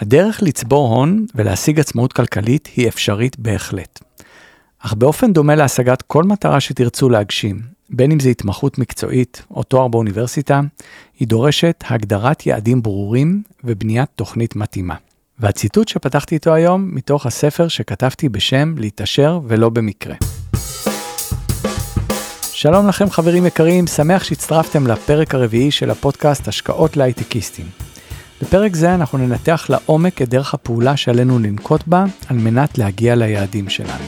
הדרך לצבור הון ולהשיג עצמאות כלכלית היא אפשרית בהחלט. אך באופן דומה להשגת כל מטרה שתרצו להגשים, בין אם זה התמחות מקצועית או תואר באוניברסיטה, היא דורשת הגדרת יעדים ברורים ובניית תוכנית מתאימה. והציטוט שפתחתי איתו היום מתוך הספר שכתבתי בשם להתעשר ולא במקרה. שלום לכם חברים יקרים, שמח שהצטרפתם לפרק הרביעי של הפודקאסט השקעות להייטקיסטים. בפרק זה אנחנו ננתח לעומק את דרך הפעולה שעלינו לנקוט בה על מנת להגיע ליעדים שלנו.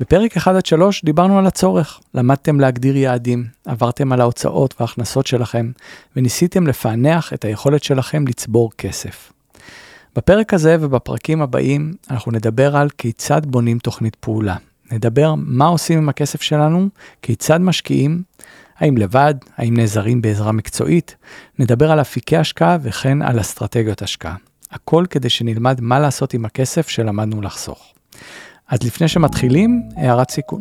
בפרק 1 עד 3 דיברנו על הצורך, למדתם להגדיר יעדים, עברתם על ההוצאות וההכנסות שלכם, וניסיתם לפענח את היכולת שלכם לצבור כסף. בפרק הזה ובפרקים הבאים אנחנו נדבר על כיצד בונים תוכנית פעולה. נדבר מה עושים עם הכסף שלנו, כיצד משקיעים, האם לבד, האם נעזרים בעזרה מקצועית, נדבר על אפיקי השקעה וכן על אסטרטגיות השקעה. הכל כדי שנלמד מה לעשות עם הכסף שלמדנו לחסוך. אז לפני שמתחילים, הערת סיכון.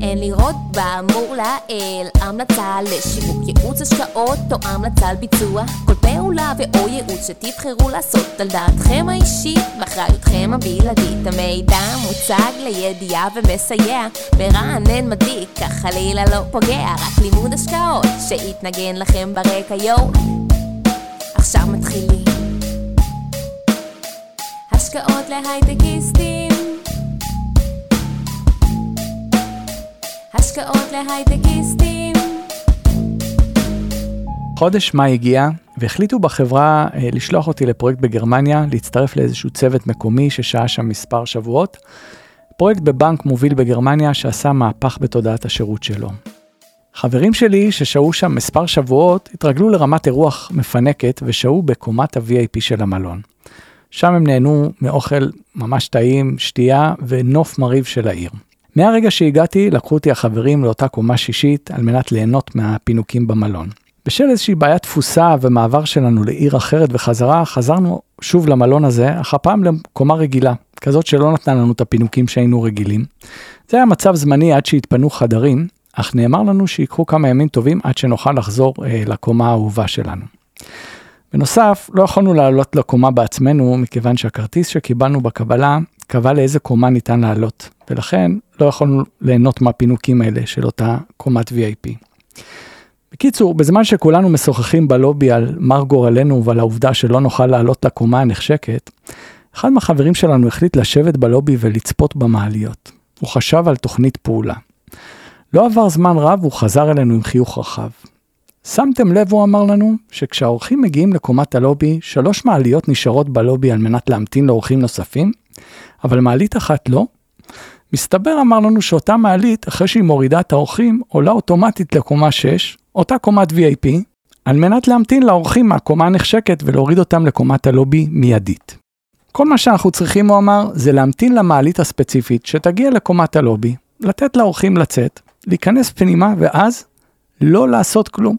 אין לראות באמור לעיל המלצה לשיווק ייעוץ השקעות או המלצה על ביצוע כל פעולה ואו ייעוץ שתבחרו לעשות על דעתכם האישית. ואחריותכם הבלעדית המידע מוצג לידיעה ומסייע. מרענן מדליק כך חלילה לא פוגע רק לימוד השקעות שיתנגן לכם ברקע יואו. עכשיו מתחילים. השקעות להייטקיסטים. השקעות להייטקיסטים. חודש מאי הגיע, והחליטו בחברה אה, לשלוח אותי לפרויקט בגרמניה, להצטרף לאיזשהו צוות מקומי ששהה שם מספר שבועות. פרויקט בבנק מוביל בגרמניה שעשה מהפך בתודעת השירות שלו. חברים שלי ששהו שם מספר שבועות התרגלו לרמת אירוח מפנקת ושהו בקומת ה-VIP של המלון. שם הם נהנו מאוכל ממש טעים, שתייה ונוף מרהיב של העיר. מהרגע שהגעתי, לקחו אותי החברים לאותה קומה שישית על מנת ליהנות מהפינוקים במלון. בשל איזושהי בעיית תפוסה ומעבר שלנו לעיר אחרת וחזרה, חזרנו שוב למלון הזה, אך הפעם לקומה רגילה, כזאת שלא נתנה לנו את הפינוקים שהיינו רגילים. זה היה מצב זמני עד שהתפנו חדרים, אך נאמר לנו שיקחו כמה ימים טובים עד שנוכל לחזור אה, לקומה האהובה שלנו. בנוסף, לא יכולנו לעלות לקומה בעצמנו, מכיוון שהכרטיס שקיבלנו בקבלה קבע לאיזה קומה ניתן לעלות, ולכן לא יכולנו ליהנות מהפינוקים האלה של אותה קומת VIP. בקיצור, בזמן שכולנו משוחחים בלובי על מר גורלנו ועל העובדה שלא נוכל לעלות לקומה הנחשקת, אחד מהחברים שלנו החליט לשבת בלובי ולצפות במעליות. הוא חשב על תוכנית פעולה. לא עבר זמן רב, הוא חזר אלינו עם חיוך רחב. שמתם לב, הוא אמר לנו, שכשהאורחים מגיעים לקומת הלובי, שלוש מעליות נשארות בלובי על מנת להמתין לאורחים נוספים, אבל מעלית אחת לא. מסתבר, אמר לנו, שאותה מעלית, אחרי שהיא מורידה את האורחים, עולה אוטומטית לקומה 6, אותה קומת VIP, על מנת להמתין לאורחים מהקומה הנחשקת ולהוריד אותם לקומת הלובי מיידית. כל מה שאנחנו צריכים, הוא אמר, זה להמתין למעלית הספציפית שתגיע לקומת הלובי, לתת לאורחים לצאת, להיכנס פנימה ואז לא לעשות כלום.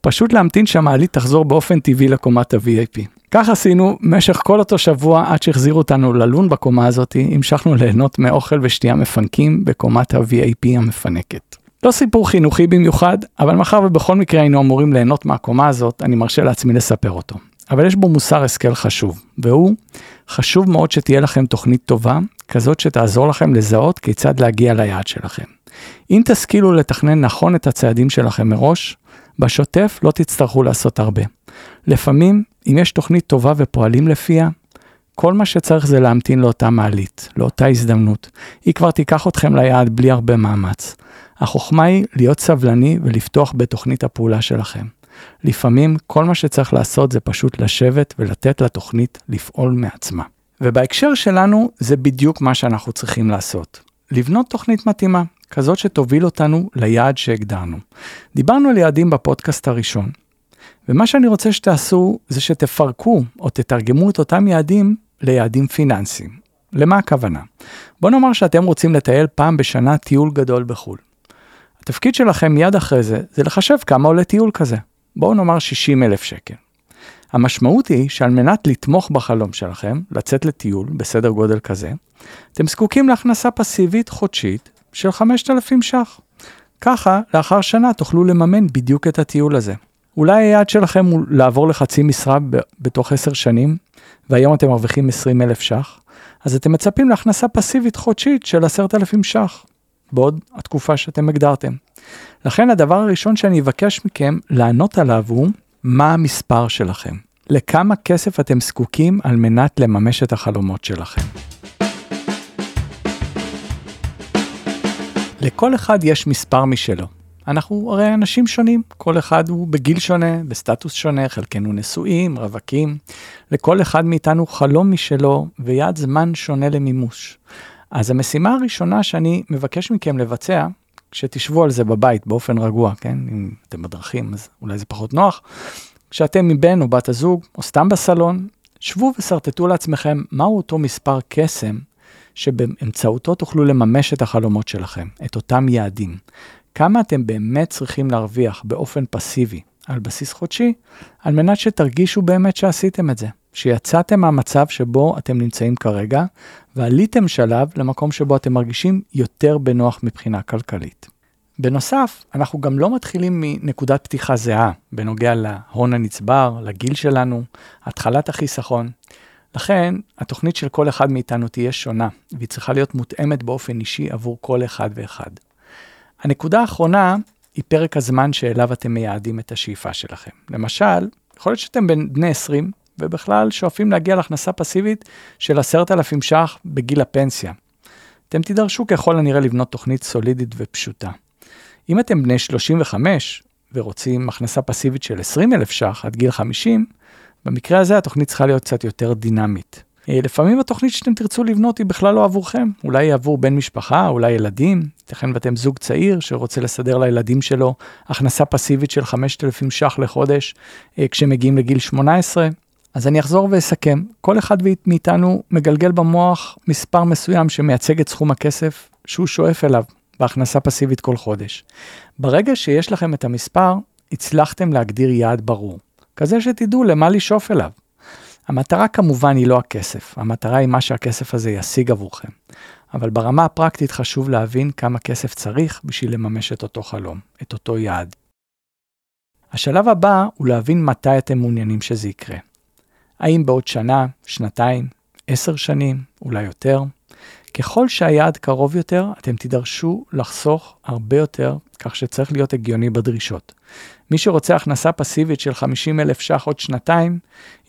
פשוט להמתין שהמעלית תחזור באופן טבעי לקומת ה-VIP. כך עשינו במשך כל אותו שבוע עד שהחזירו אותנו ללון בקומה הזאת, המשכנו ליהנות מאוכל ושתייה מפנקים בקומת ה-VIP המפנקת. לא סיפור חינוכי במיוחד, אבל מאחר ובכל מקרה היינו אמורים ליהנות מהקומה הזאת, אני מרשה לעצמי לספר אותו. אבל יש בו מוסר השכל חשוב, והוא, חשוב מאוד שתהיה לכם תוכנית טובה, כזאת שתעזור לכם לזהות כיצד להגיע ליעד שלכם. אם תשכילו לתכנן נכון את הצעדים שלכם מראש, בשוטף לא תצטרכו לעשות הרבה. לפעמים, אם יש תוכנית טובה ופועלים לפיה, כל מה שצריך זה להמתין לאותה מעלית, לאותה הזדמנות. היא כבר תיקח אתכם ליעד בלי הרבה מאמץ. החוכמה היא להיות סבלני ולפתוח בתוכנית הפעולה שלכם. לפעמים כל מה שצריך לעשות זה פשוט לשבת ולתת לתוכנית לפעול מעצמה. ובהקשר שלנו זה בדיוק מה שאנחנו צריכים לעשות. לבנות תוכנית מתאימה, כזאת שתוביל אותנו ליעד שהגדרנו. דיברנו על יעדים בפודקאסט הראשון, ומה שאני רוצה שתעשו זה שתפרקו או תתרגמו את אותם יעדים ליעדים פיננסיים. למה הכוונה? בוא נאמר שאתם רוצים לטייל פעם בשנה טיול גדול בחו"ל. התפקיד שלכם מיד אחרי זה, זה לחשב כמה עולה טיול כזה. בואו נאמר 60 אלף שקל. המשמעות היא שעל מנת לתמוך בחלום שלכם, לצאת לטיול בסדר גודל כזה, אתם זקוקים להכנסה פסיבית חודשית של 5,000 ש"ח. ככה, לאחר שנה תוכלו לממן בדיוק את הטיול הזה. אולי היעד שלכם הוא לעבור לחצי משרה ב- בתוך 10 שנים, והיום אתם מרוויחים 20 אלף ש"ח, אז אתם מצפים להכנסה פסיבית חודשית של 10,000 ש"ח, בעוד התקופה שאתם הגדרתם. לכן הדבר הראשון שאני אבקש מכם לענות עליו הוא, מה המספר שלכם? לכמה כסף אתם זקוקים על מנת לממש את החלומות שלכם? לכל אחד יש מספר משלו. אנחנו הרי אנשים שונים, כל אחד הוא בגיל שונה, בסטטוס שונה, חלקנו נשואים, רווקים. לכל אחד מאיתנו חלום משלו ויעד זמן שונה למימוש. אז המשימה הראשונה שאני מבקש מכם לבצע, כשתשבו על זה בבית באופן רגוע, כן? אם אתם בדרכים אז אולי זה פחות נוח. כשאתם מבן או בת הזוג, או סתם בסלון, שבו ושרטטו לעצמכם מהו אותו מספר קסם שבאמצעותו תוכלו לממש את החלומות שלכם, את אותם יעדים. כמה אתם באמת צריכים להרוויח באופן פסיבי על בסיס חודשי, על מנת שתרגישו באמת שעשיתם את זה, שיצאתם מהמצב שבו אתם נמצאים כרגע, ועליתם שלב למקום שבו אתם מרגישים יותר בנוח מבחינה כלכלית. בנוסף, אנחנו גם לא מתחילים מנקודת פתיחה זהה בנוגע להון הנצבר, לגיל שלנו, התחלת החיסכון. לכן, התוכנית של כל אחד מאיתנו תהיה שונה, והיא צריכה להיות מותאמת באופן אישי עבור כל אחד ואחד. הנקודה האחרונה היא פרק הזמן שאליו אתם מייעדים את השאיפה שלכם. למשל, יכול להיות שאתם בני 20 ובכלל שואפים להגיע להכנסה פסיבית של 10,000 ש"ח בגיל הפנסיה. אתם תידרשו ככל הנראה לבנות תוכנית סולידית ופשוטה. אם אתם בני 35 ורוצים הכנסה פסיבית של 20,000 ש"ח עד גיל 50, במקרה הזה התוכנית צריכה להיות קצת יותר דינמית. אה, לפעמים התוכנית שאתם תרצו לבנות היא בכלל לא עבורכם, אולי היא עבור בן משפחה, אולי ילדים, ייתכן ואתם זוג צעיר שרוצה לסדר לילדים שלו הכנסה פסיבית של 5,000 ש"ח לחודש אה, כשמגיעים לגיל 18. אז אני אחזור ואסכם, כל אחד מאיתנו מגלגל במוח מספר מסוים שמייצג את סכום הכסף שהוא שואף אליו בהכנסה פסיבית כל חודש. ברגע שיש לכם את המספר, הצלחתם להגדיר יעד ברור, כזה שתדעו למה לשאוף אליו. המטרה כמובן היא לא הכסף, המטרה היא מה שהכסף הזה ישיג עבורכם. אבל ברמה הפרקטית חשוב להבין כמה כסף צריך בשביל לממש את אותו חלום, את אותו יעד. השלב הבא הוא להבין מתי אתם מעוניינים שזה יקרה. האם בעוד שנה, שנתיים, עשר שנים, אולי יותר? ככל שהיעד קרוב יותר, אתם תידרשו לחסוך הרבה יותר, כך שצריך להיות הגיוני בדרישות. מי שרוצה הכנסה פסיבית של 50 אלף ש"ח עוד שנתיים,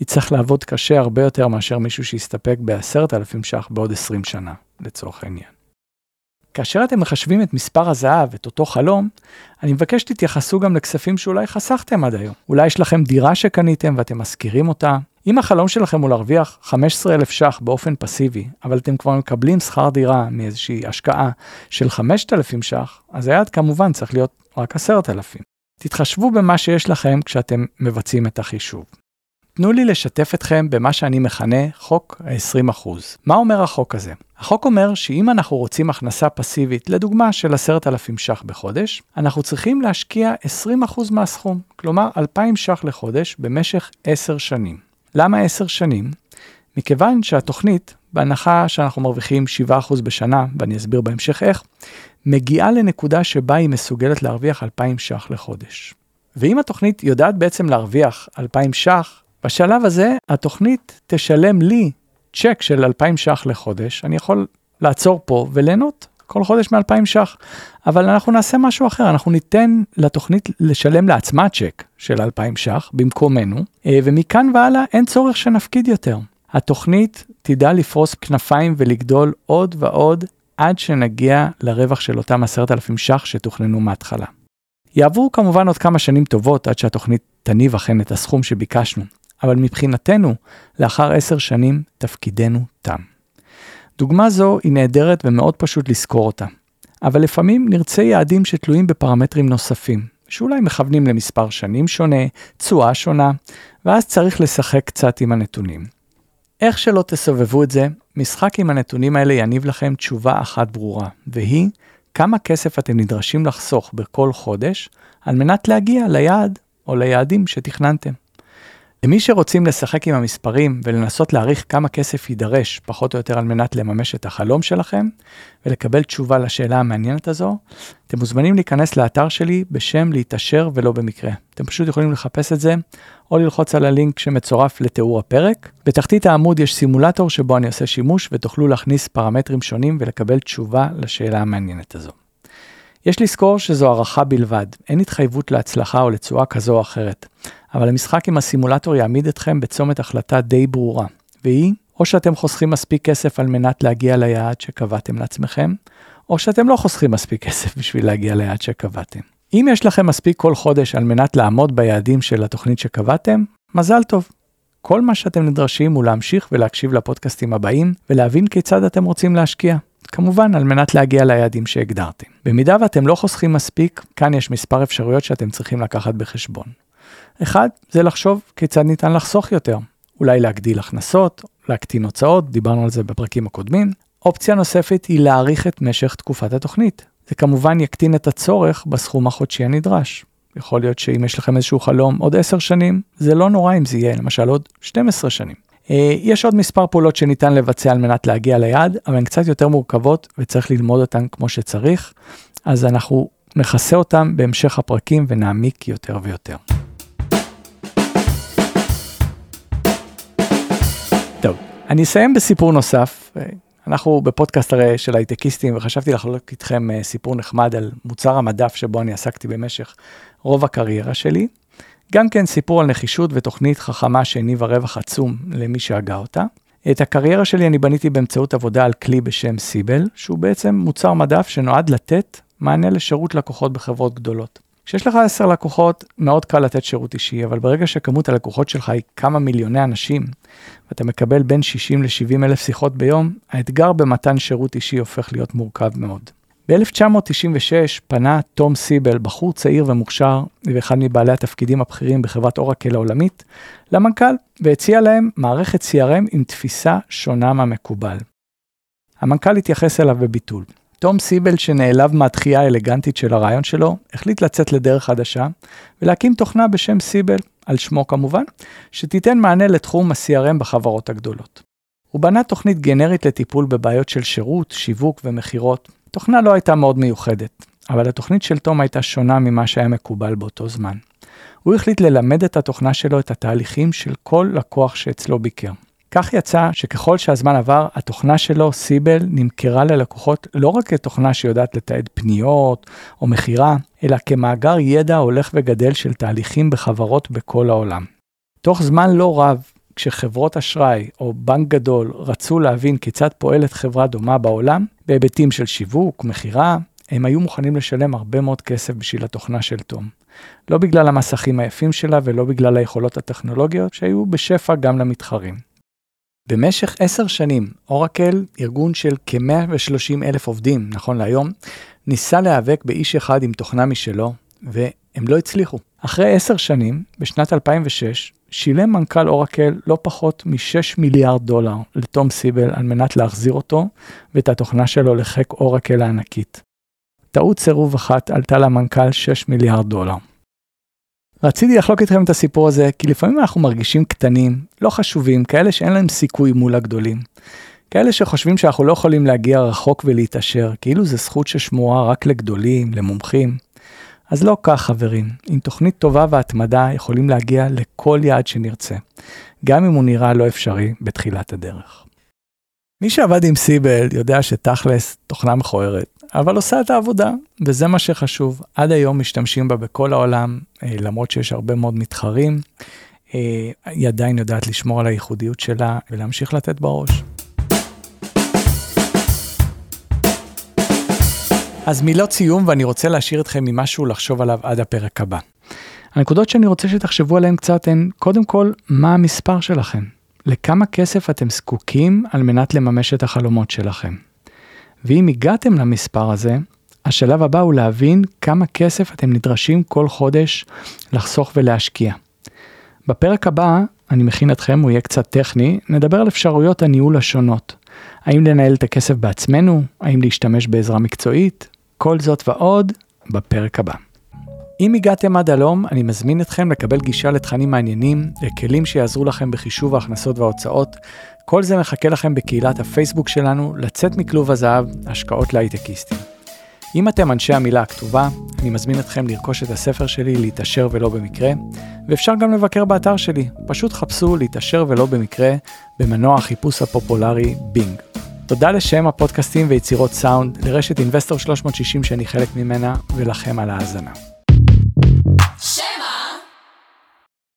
יצטרך לעבוד קשה הרבה יותר מאשר מישהו שיסתפק ב-10,000 ש"ח בעוד 20 שנה, לצורך העניין. כאשר אתם מחשבים את מספר הזהב, את אותו חלום, אני מבקש שתתייחסו גם לכספים שאולי חסכתם עד היום. אולי יש לכם דירה שקניתם ואתם משכירים אותה. אם החלום שלכם הוא להרוויח 15,000 ש"ח באופן פסיבי, אבל אתם כבר מקבלים שכר דירה מאיזושהי השקעה של 5,000 ש"ח, אז היעד כמובן צריך להיות רק 10,000. תתחשבו במה שיש לכם כשאתם מבצעים את החישוב. תנו לי לשתף אתכם במה שאני מכנה חוק ה-20%. מה אומר החוק הזה? החוק אומר שאם אנחנו רוצים הכנסה פסיבית, לדוגמה של 10,000 ש"ח בחודש, אנחנו צריכים להשקיע 20% מהסכום, כלומר 2,000 ש"ח לחודש במשך 10 שנים. למה 10 שנים? מכיוון שהתוכנית, בהנחה שאנחנו מרוויחים 7% בשנה, ואני אסביר בהמשך איך, מגיעה לנקודה שבה היא מסוגלת להרוויח 2,000 ש"ח לחודש. ואם התוכנית יודעת בעצם להרוויח 2,000 ש"ח, בשלב הזה התוכנית תשלם לי צ'ק של 2,000 ש"ח לחודש, אני יכול לעצור פה וליהנות כל חודש מ-2,000 ש"ח, אבל אנחנו נעשה משהו אחר, אנחנו ניתן לתוכנית לשלם לעצמה צ'ק של 2,000 ש"ח במקומנו, אה, ומכאן והלאה אין צורך שנפקיד יותר. התוכנית תדע לפרוס כנפיים ולגדול עוד ועוד עד שנגיע לרווח של אותם 10,000 ש"ח שתוכננו מההתחלה. יעברו כמובן עוד כמה שנים טובות עד שהתוכנית תניב אכן את הסכום שביקשנו, אבל מבחינתנו, לאחר עשר שנים, תפקידנו תם. דוגמה זו היא נהדרת ומאוד פשוט לזכור אותה, אבל לפעמים נרצה יעדים שתלויים בפרמטרים נוספים, שאולי מכוונים למספר שנים שונה, תשואה שונה, ואז צריך לשחק קצת עם הנתונים. איך שלא תסובבו את זה, משחק עם הנתונים האלה יניב לכם תשובה אחת ברורה, והיא כמה כסף אתם נדרשים לחסוך בכל חודש על מנת להגיע ליעד או ליעדים שתכננתם. למי שרוצים לשחק עם המספרים ולנסות להעריך כמה כסף יידרש, פחות או יותר על מנת לממש את החלום שלכם, ולקבל תשובה לשאלה המעניינת הזו, אתם מוזמנים להיכנס לאתר שלי בשם להתעשר ולא במקרה. אתם פשוט יכולים לחפש את זה, או ללחוץ על הלינק שמצורף לתיאור הפרק. בתחתית העמוד יש סימולטור שבו אני עושה שימוש ותוכלו להכניס פרמטרים שונים ולקבל תשובה לשאלה המעניינת הזו. יש לזכור שזו הערכה בלבד, אין התחייבות להצלחה או לתשואה כזו או אחרת, אבל המשחק עם הסימולטור יעמיד אתכם בצומת החלטה די ברורה, והיא, או שאתם חוסכים מספיק כסף על מנת להגיע ליעד שקבעתם לעצמכם, או שאתם לא חוסכים מספיק כסף בשביל להגיע ליעד שקבעתם. אם יש לכם מספיק כל חודש על מנת לעמוד ביעדים של התוכנית שקבעתם, מזל טוב. כל מה שאתם נדרשים הוא להמשיך ולהקשיב לפודקאסטים הבאים ולהבין כיצד אתם רוצים להשקיע. כמובן על מנת להגיע ליעדים שהגדרתם. במידה ואתם לא חוסכים מספיק, כאן יש מספר אפשרויות שאתם צריכים לקחת בחשבון. אחד, זה לחשוב כיצד ניתן לחסוך יותר. אולי להגדיל הכנסות, להקטין הוצאות, דיברנו על זה בפרקים הקודמים. אופציה נוספת היא להאריך את משך תקופת התוכנית. זה כמובן יקטין את הצורך בסכום החודשי הנדרש. יכול להיות שאם יש לכם איזשהו חלום עוד 10 שנים, זה לא נורא אם זה יהיה למשל עוד 12 שנים. אה, יש עוד מספר פעולות שניתן לבצע על מנת להגיע ליעד, אבל הן קצת יותר מורכבות וצריך ללמוד אותן כמו שצריך, אז אנחנו נכסה אותן בהמשך הפרקים ונעמיק יותר ויותר. טוב, אני אסיים בסיפור נוסף. אה, אנחנו בפודקאסט הרי של הייטקיסטים וחשבתי לחלוק איתכם אה, סיפור נחמד על מוצר המדף שבו אני עסקתי במשך רוב הקריירה שלי. גם כן סיפור על נחישות ותוכנית חכמה שהניבה רווח עצום למי שהגה אותה. את הקריירה שלי אני בניתי באמצעות עבודה על כלי בשם סיבל, שהוא בעצם מוצר מדף שנועד לתת מענה לשירות לקוחות בחברות גדולות. כשיש לך 10 לקוחות, מאוד קל לתת שירות אישי, אבל ברגע שכמות הלקוחות שלך היא כמה מיליוני אנשים, ואתה מקבל בין 60 ל-70 אלף שיחות ביום, האתגר במתן שירות אישי הופך להיות מורכב מאוד. ב-1996 פנה תום סיבל, בחור צעיר ומוכשר ואחד מבעלי התפקידים הבכירים בחברת אורקל העולמית, למנכ"ל והציע להם מערכת CRM עם תפיסה שונה מהמקובל. המנכ"ל התייחס אליו בביטול. תום סיבל, שנעלב מהתחייה האלגנטית של הרעיון שלו, החליט לצאת לדרך חדשה ולהקים תוכנה בשם סיבל, על שמו כמובן, שתיתן מענה לתחום ה-CRM בחברות הגדולות. הוא בנה תוכנית גנרית לטיפול בבעיות של שירות, שיווק ומכירות, התוכנה לא הייתה מאוד מיוחדת, אבל התוכנית של תום הייתה שונה ממה שהיה מקובל באותו זמן. הוא החליט ללמד את התוכנה שלו את התהליכים של כל לקוח שאצלו ביקר. כך יצא שככל שהזמן עבר, התוכנה שלו, סיבל, נמכרה ללקוחות לא רק כתוכנה שיודעת לתעד פניות או מכירה, אלא כמאגר ידע הולך וגדל של תהליכים בחברות בכל העולם. תוך זמן לא רב, כשחברות אשראי או בנק גדול רצו להבין כיצד פועלת חברה דומה בעולם, בהיבטים של שיווק, מכירה, הם היו מוכנים לשלם הרבה מאוד כסף בשביל התוכנה של תום. לא בגלל המסכים היפים שלה ולא בגלל היכולות הטכנולוגיות שהיו בשפע גם למתחרים. במשך עשר שנים, אורקל, ארגון של כ-130 אלף עובדים, נכון להיום, ניסה להיאבק באיש אחד עם תוכנה משלו, והם לא הצליחו. אחרי עשר שנים, בשנת 2006, שילם מנכ"ל אורקל לא פחות מ-6 מיליארד דולר לתום סיבל על מנת להחזיר אותו ואת התוכנה שלו לחיק אורקל הענקית. טעות סירוב אחת עלתה למנכ"ל 6 מיליארד דולר. רציתי לחלוק איתכם את הסיפור הזה, כי לפעמים אנחנו מרגישים קטנים, לא חשובים, כאלה שאין להם סיכוי מול הגדולים. כאלה שחושבים שאנחנו לא יכולים להגיע רחוק ולהתעשר, כאילו זו זכות ששמורה רק לגדולים, למומחים. אז לא כך חברים, עם תוכנית טובה והתמדה יכולים להגיע לכל יעד שנרצה, גם אם הוא נראה לא אפשרי בתחילת הדרך. מי שעבד עם סיבל יודע שתכלס תוכנה מכוערת, אבל עושה את העבודה, וזה מה שחשוב. עד היום משתמשים בה בכל העולם, אה, למרות שיש הרבה מאוד מתחרים, אה, היא עדיין יודעת לשמור על הייחודיות שלה ולהמשיך לתת בראש. אז מילות סיום, ואני רוצה להשאיר אתכם עם משהו לחשוב עליו עד הפרק הבא. הנקודות שאני רוצה שתחשבו עליהן קצת הן, קודם כל, מה המספר שלכם? לכמה כסף אתם זקוקים על מנת לממש את החלומות שלכם? ואם הגעתם למספר הזה, השלב הבא הוא להבין כמה כסף אתם נדרשים כל חודש לחסוך ולהשקיע. בפרק הבא, אני מכין אתכם, הוא יהיה קצת טכני, נדבר על אפשרויות הניהול השונות. האם לנהל את הכסף בעצמנו? האם להשתמש בעזרה מקצועית? כל זאת ועוד בפרק הבא. אם הגעתם עד הלום, אני מזמין אתכם לקבל גישה לתכנים מעניינים, לכלים שיעזרו לכם בחישוב ההכנסות וההוצאות. כל זה מחכה לכם בקהילת הפייסבוק שלנו, לצאת מכלוב הזהב, השקעות להייטקיסטים. אם אתם אנשי המילה הכתובה, אני מזמין אתכם לרכוש את הספר שלי, להתעשר ולא במקרה, ואפשר גם לבקר באתר שלי, פשוט חפשו להתעשר ולא במקרה במנוע החיפוש הפופולרי בינג. תודה לשם הפודקאסטים ויצירות סאונד, לרשת אינבסטור 360 שאני חלק ממנה, ולכם על ההאזנה.